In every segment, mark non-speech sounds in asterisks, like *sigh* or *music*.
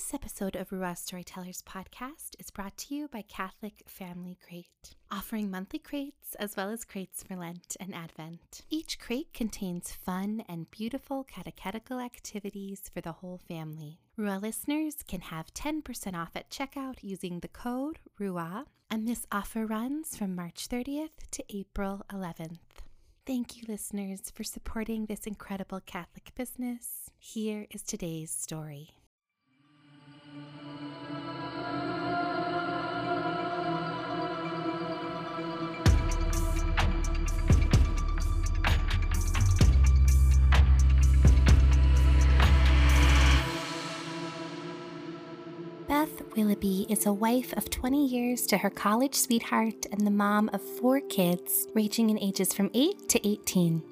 This episode of Ruah Storytellers podcast is brought to you by Catholic Family Crate, offering monthly crates as well as crates for Lent and Advent. Each crate contains fun and beautiful catechetical activities for the whole family. Ruah listeners can have 10% off at checkout using the code RUAH, and this offer runs from March 30th to April 11th. Thank you, listeners, for supporting this incredible Catholic business. Here is today's story. Willoughby is a wife of 20 years to her college sweetheart and the mom of four kids, ranging in ages from 8 to 18.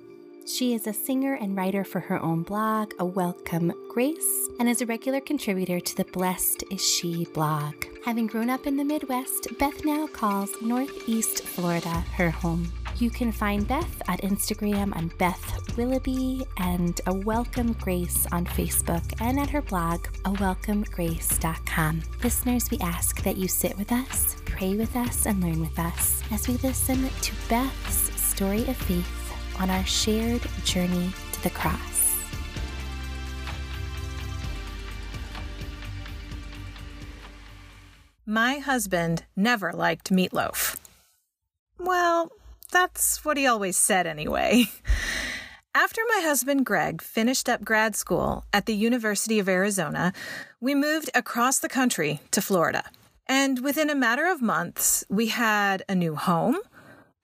She is a singer and writer for her own blog, A Welcome Grace, and is a regular contributor to the Blessed Is She blog. Having grown up in the Midwest, Beth now calls Northeast Florida her home. You can find Beth at Instagram on Beth Willoughby and A Welcome Grace on Facebook and at her blog, awelcomegrace.com. Listeners, we ask that you sit with us, pray with us, and learn with us as we listen to Beth's story of faith on our shared journey to the cross. My husband never liked meatloaf. Well, that's what he always said anyway. *laughs* After my husband Greg finished up grad school at the University of Arizona, we moved across the country to Florida. And within a matter of months, we had a new home,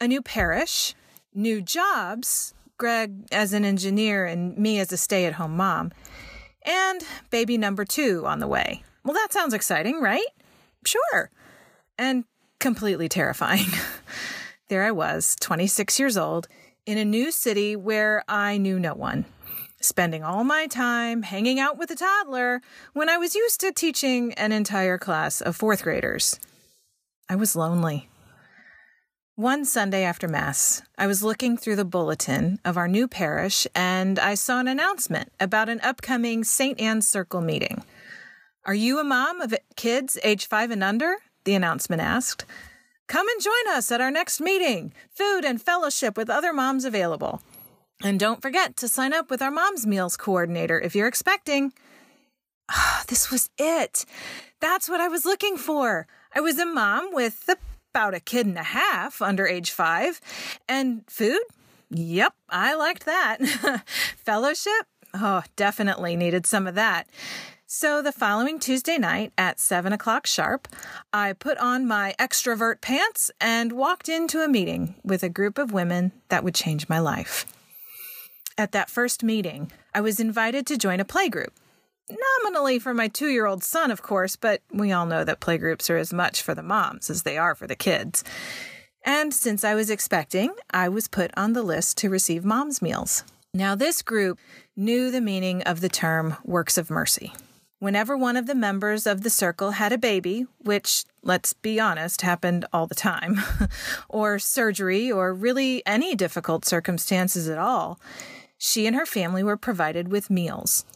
a new parish, new jobs, Greg as an engineer and me as a stay at home mom, and baby number two on the way. Well, that sounds exciting, right? Sure. And completely terrifying. *laughs* there I was, 26 years old, in a new city where I knew no one, spending all my time hanging out with a toddler when I was used to teaching an entire class of fourth graders. I was lonely. One Sunday after Mass, I was looking through the bulletin of our new parish and I saw an announcement about an upcoming St. Anne's Circle meeting. Are you a mom of kids age five and under? The announcement asked. Come and join us at our next meeting. Food and fellowship with other moms available. And don't forget to sign up with our Mom's Meals coordinator if you're expecting. Oh, this was it. That's what I was looking for. I was a mom with about a kid and a half under age five. And food? Yep, I liked that. *laughs* Fellowship? Oh, definitely needed some of that. So the following Tuesday night at 7 o'clock sharp, I put on my extrovert pants and walked into a meeting with a group of women that would change my life. At that first meeting, I was invited to join a playgroup. Nominally for my two year old son, of course, but we all know that playgroups are as much for the moms as they are for the kids. And since I was expecting, I was put on the list to receive mom's meals. Now, this group knew the meaning of the term works of mercy. Whenever one of the members of the circle had a baby, which, let's be honest, happened all the time, *laughs* or surgery, or really any difficult circumstances at all, she and her family were provided with meals.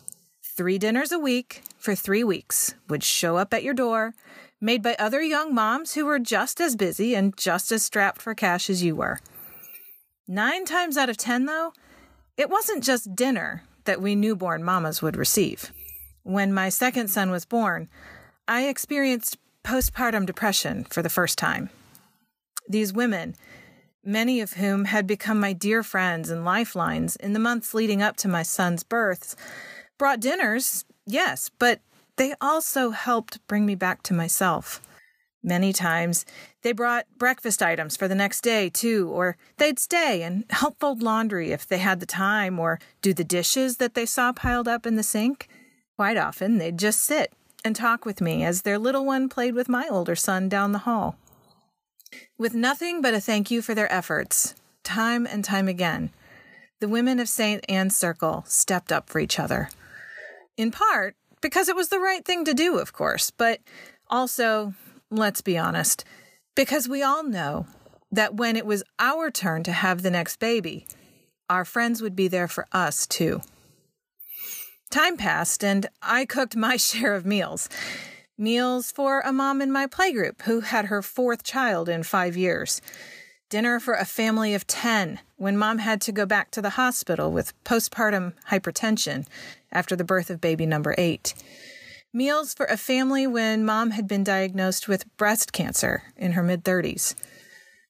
Three dinners a week for three weeks would show up at your door, made by other young moms who were just as busy and just as strapped for cash as you were. Nine times out of ten, though, it wasn't just dinner that we newborn mamas would receive. When my second son was born, I experienced postpartum depression for the first time. These women, many of whom had become my dear friends and lifelines in the months leading up to my son's birth, brought dinners, yes, but they also helped bring me back to myself. Many times they brought breakfast items for the next day, too, or they'd stay and help fold laundry if they had the time, or do the dishes that they saw piled up in the sink. Quite often, they'd just sit and talk with me as their little one played with my older son down the hall. With nothing but a thank you for their efforts, time and time again, the women of St. Anne's Circle stepped up for each other. In part because it was the right thing to do, of course, but also, let's be honest, because we all know that when it was our turn to have the next baby, our friends would be there for us too. Time passed, and I cooked my *laughs* share of meals. Meals for a mom in my playgroup who had her fourth child in five years. Dinner for a family of 10 when mom had to go back to the hospital with postpartum hypertension after the birth of baby number eight. Meals for a family when mom had been diagnosed with breast cancer in her mid 30s.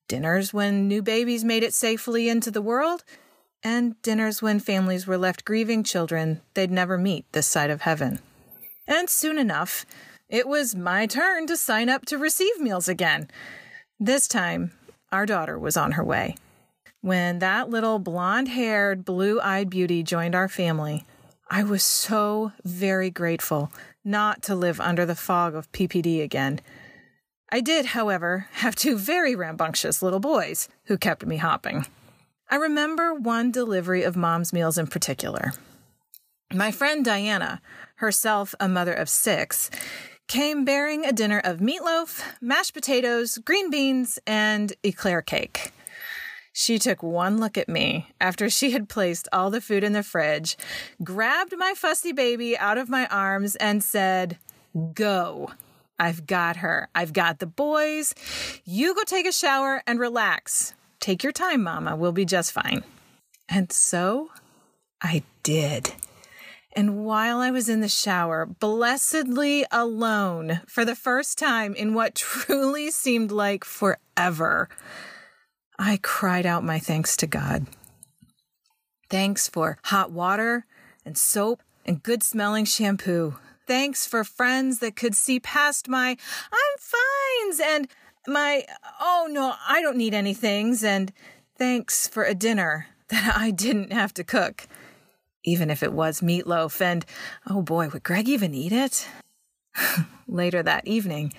Dinners when new babies made it safely into the world and dinners when families were left grieving children they'd never meet this side of heaven. And soon enough, it was my turn to sign up to receive meals again. This time, our daughter was on her way. When that little blonde haired, blue eyed beauty joined our family, I was so very grateful not to live under the fog of PPD again. I did, however, have two very rambunctious little boys who kept me hopping. I remember one delivery of mom's meals in particular. My friend Diana, herself a mother of six, came bearing a dinner of meatloaf, mashed potatoes, green beans, and eclair cake. She took one look at me after she had placed all the food in the fridge, grabbed my fussy baby out of my arms, and said, Go. I've got her. I've got the boys. You go take a shower and relax. Take your time, Mama. We'll be just fine. And so I did. And while I was in the shower, blessedly alone for the first time in what *laughs* truly seemed like forever, I cried out my thanks to God. Thanks for hot water and soap and good smelling shampoo. Thanks for friends that could see past my I'm fines and my, oh no, I don't need anythings, and thanks for a dinner *laughs* that I didn't have to cook. Even if it was meatloaf, and oh boy, would Greg even eat it? *laughs* Later that evening,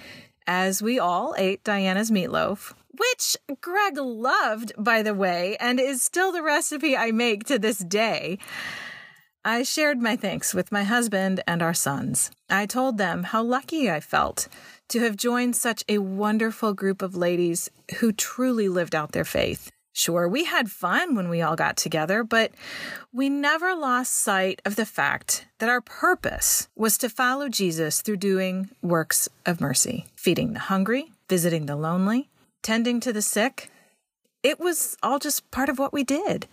as we all ate Diana's meatloaf, which Greg loved, by the way, and is still the recipe I make to this day. I shared my thanks with my husband and our sons. I told them how lucky I felt to have joined such a wonderful group of ladies who truly lived out their faith. Sure, we had fun when we all got together, but we never lost sight of the fact that our purpose was to follow Jesus through doing works of mercy, feeding the hungry, visiting the lonely, tending to the sick. It was all just part of what we did.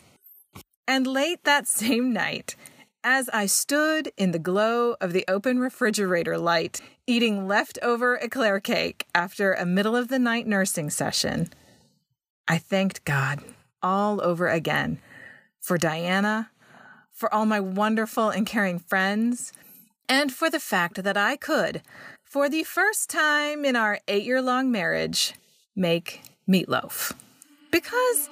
And late that *laughs* same night, as I stood in the glow of the open refrigerator light, eating leftover eclair cake after a middle of the night nursing session, I thanked God all over again for Diana, for all my wonderful and caring friends, and for the fact that I could, for the first time in our eight year long marriage, make meatloaf. Because,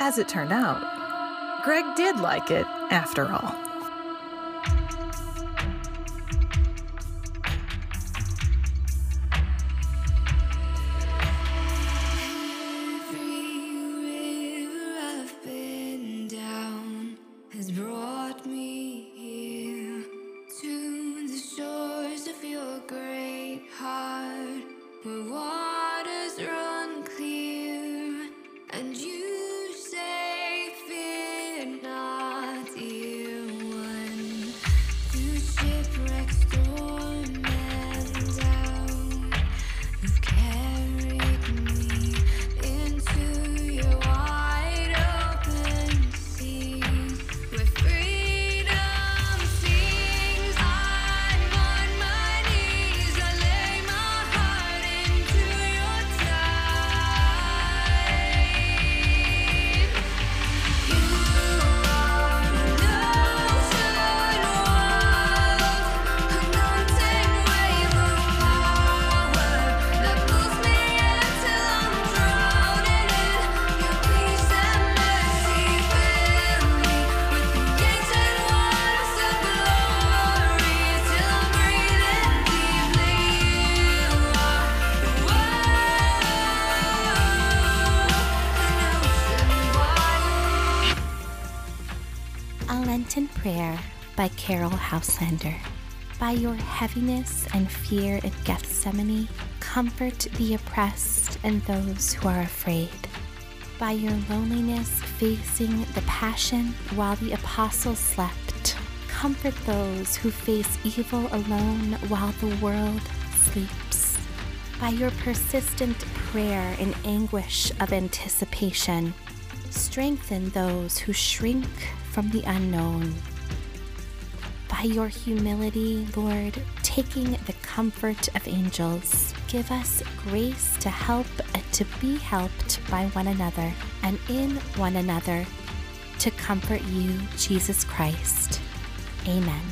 as it turned out, Greg did like it after all. We're. Prayer by Caryll Houselander. By your heaviness and fear in Gethsemane, comfort the oppressed and those who are afraid. By your loneliness facing the passion while the apostles slept, comfort those who face evil alone while the world sleeps. By your persistent prayer in anguish of anticipation, strengthen those who shrink from the unknown. By your humility, Lord, taking the comfort of angels, give us grace to help and to be helped by one another and in one another to comfort you, Jesus Christ. Amen.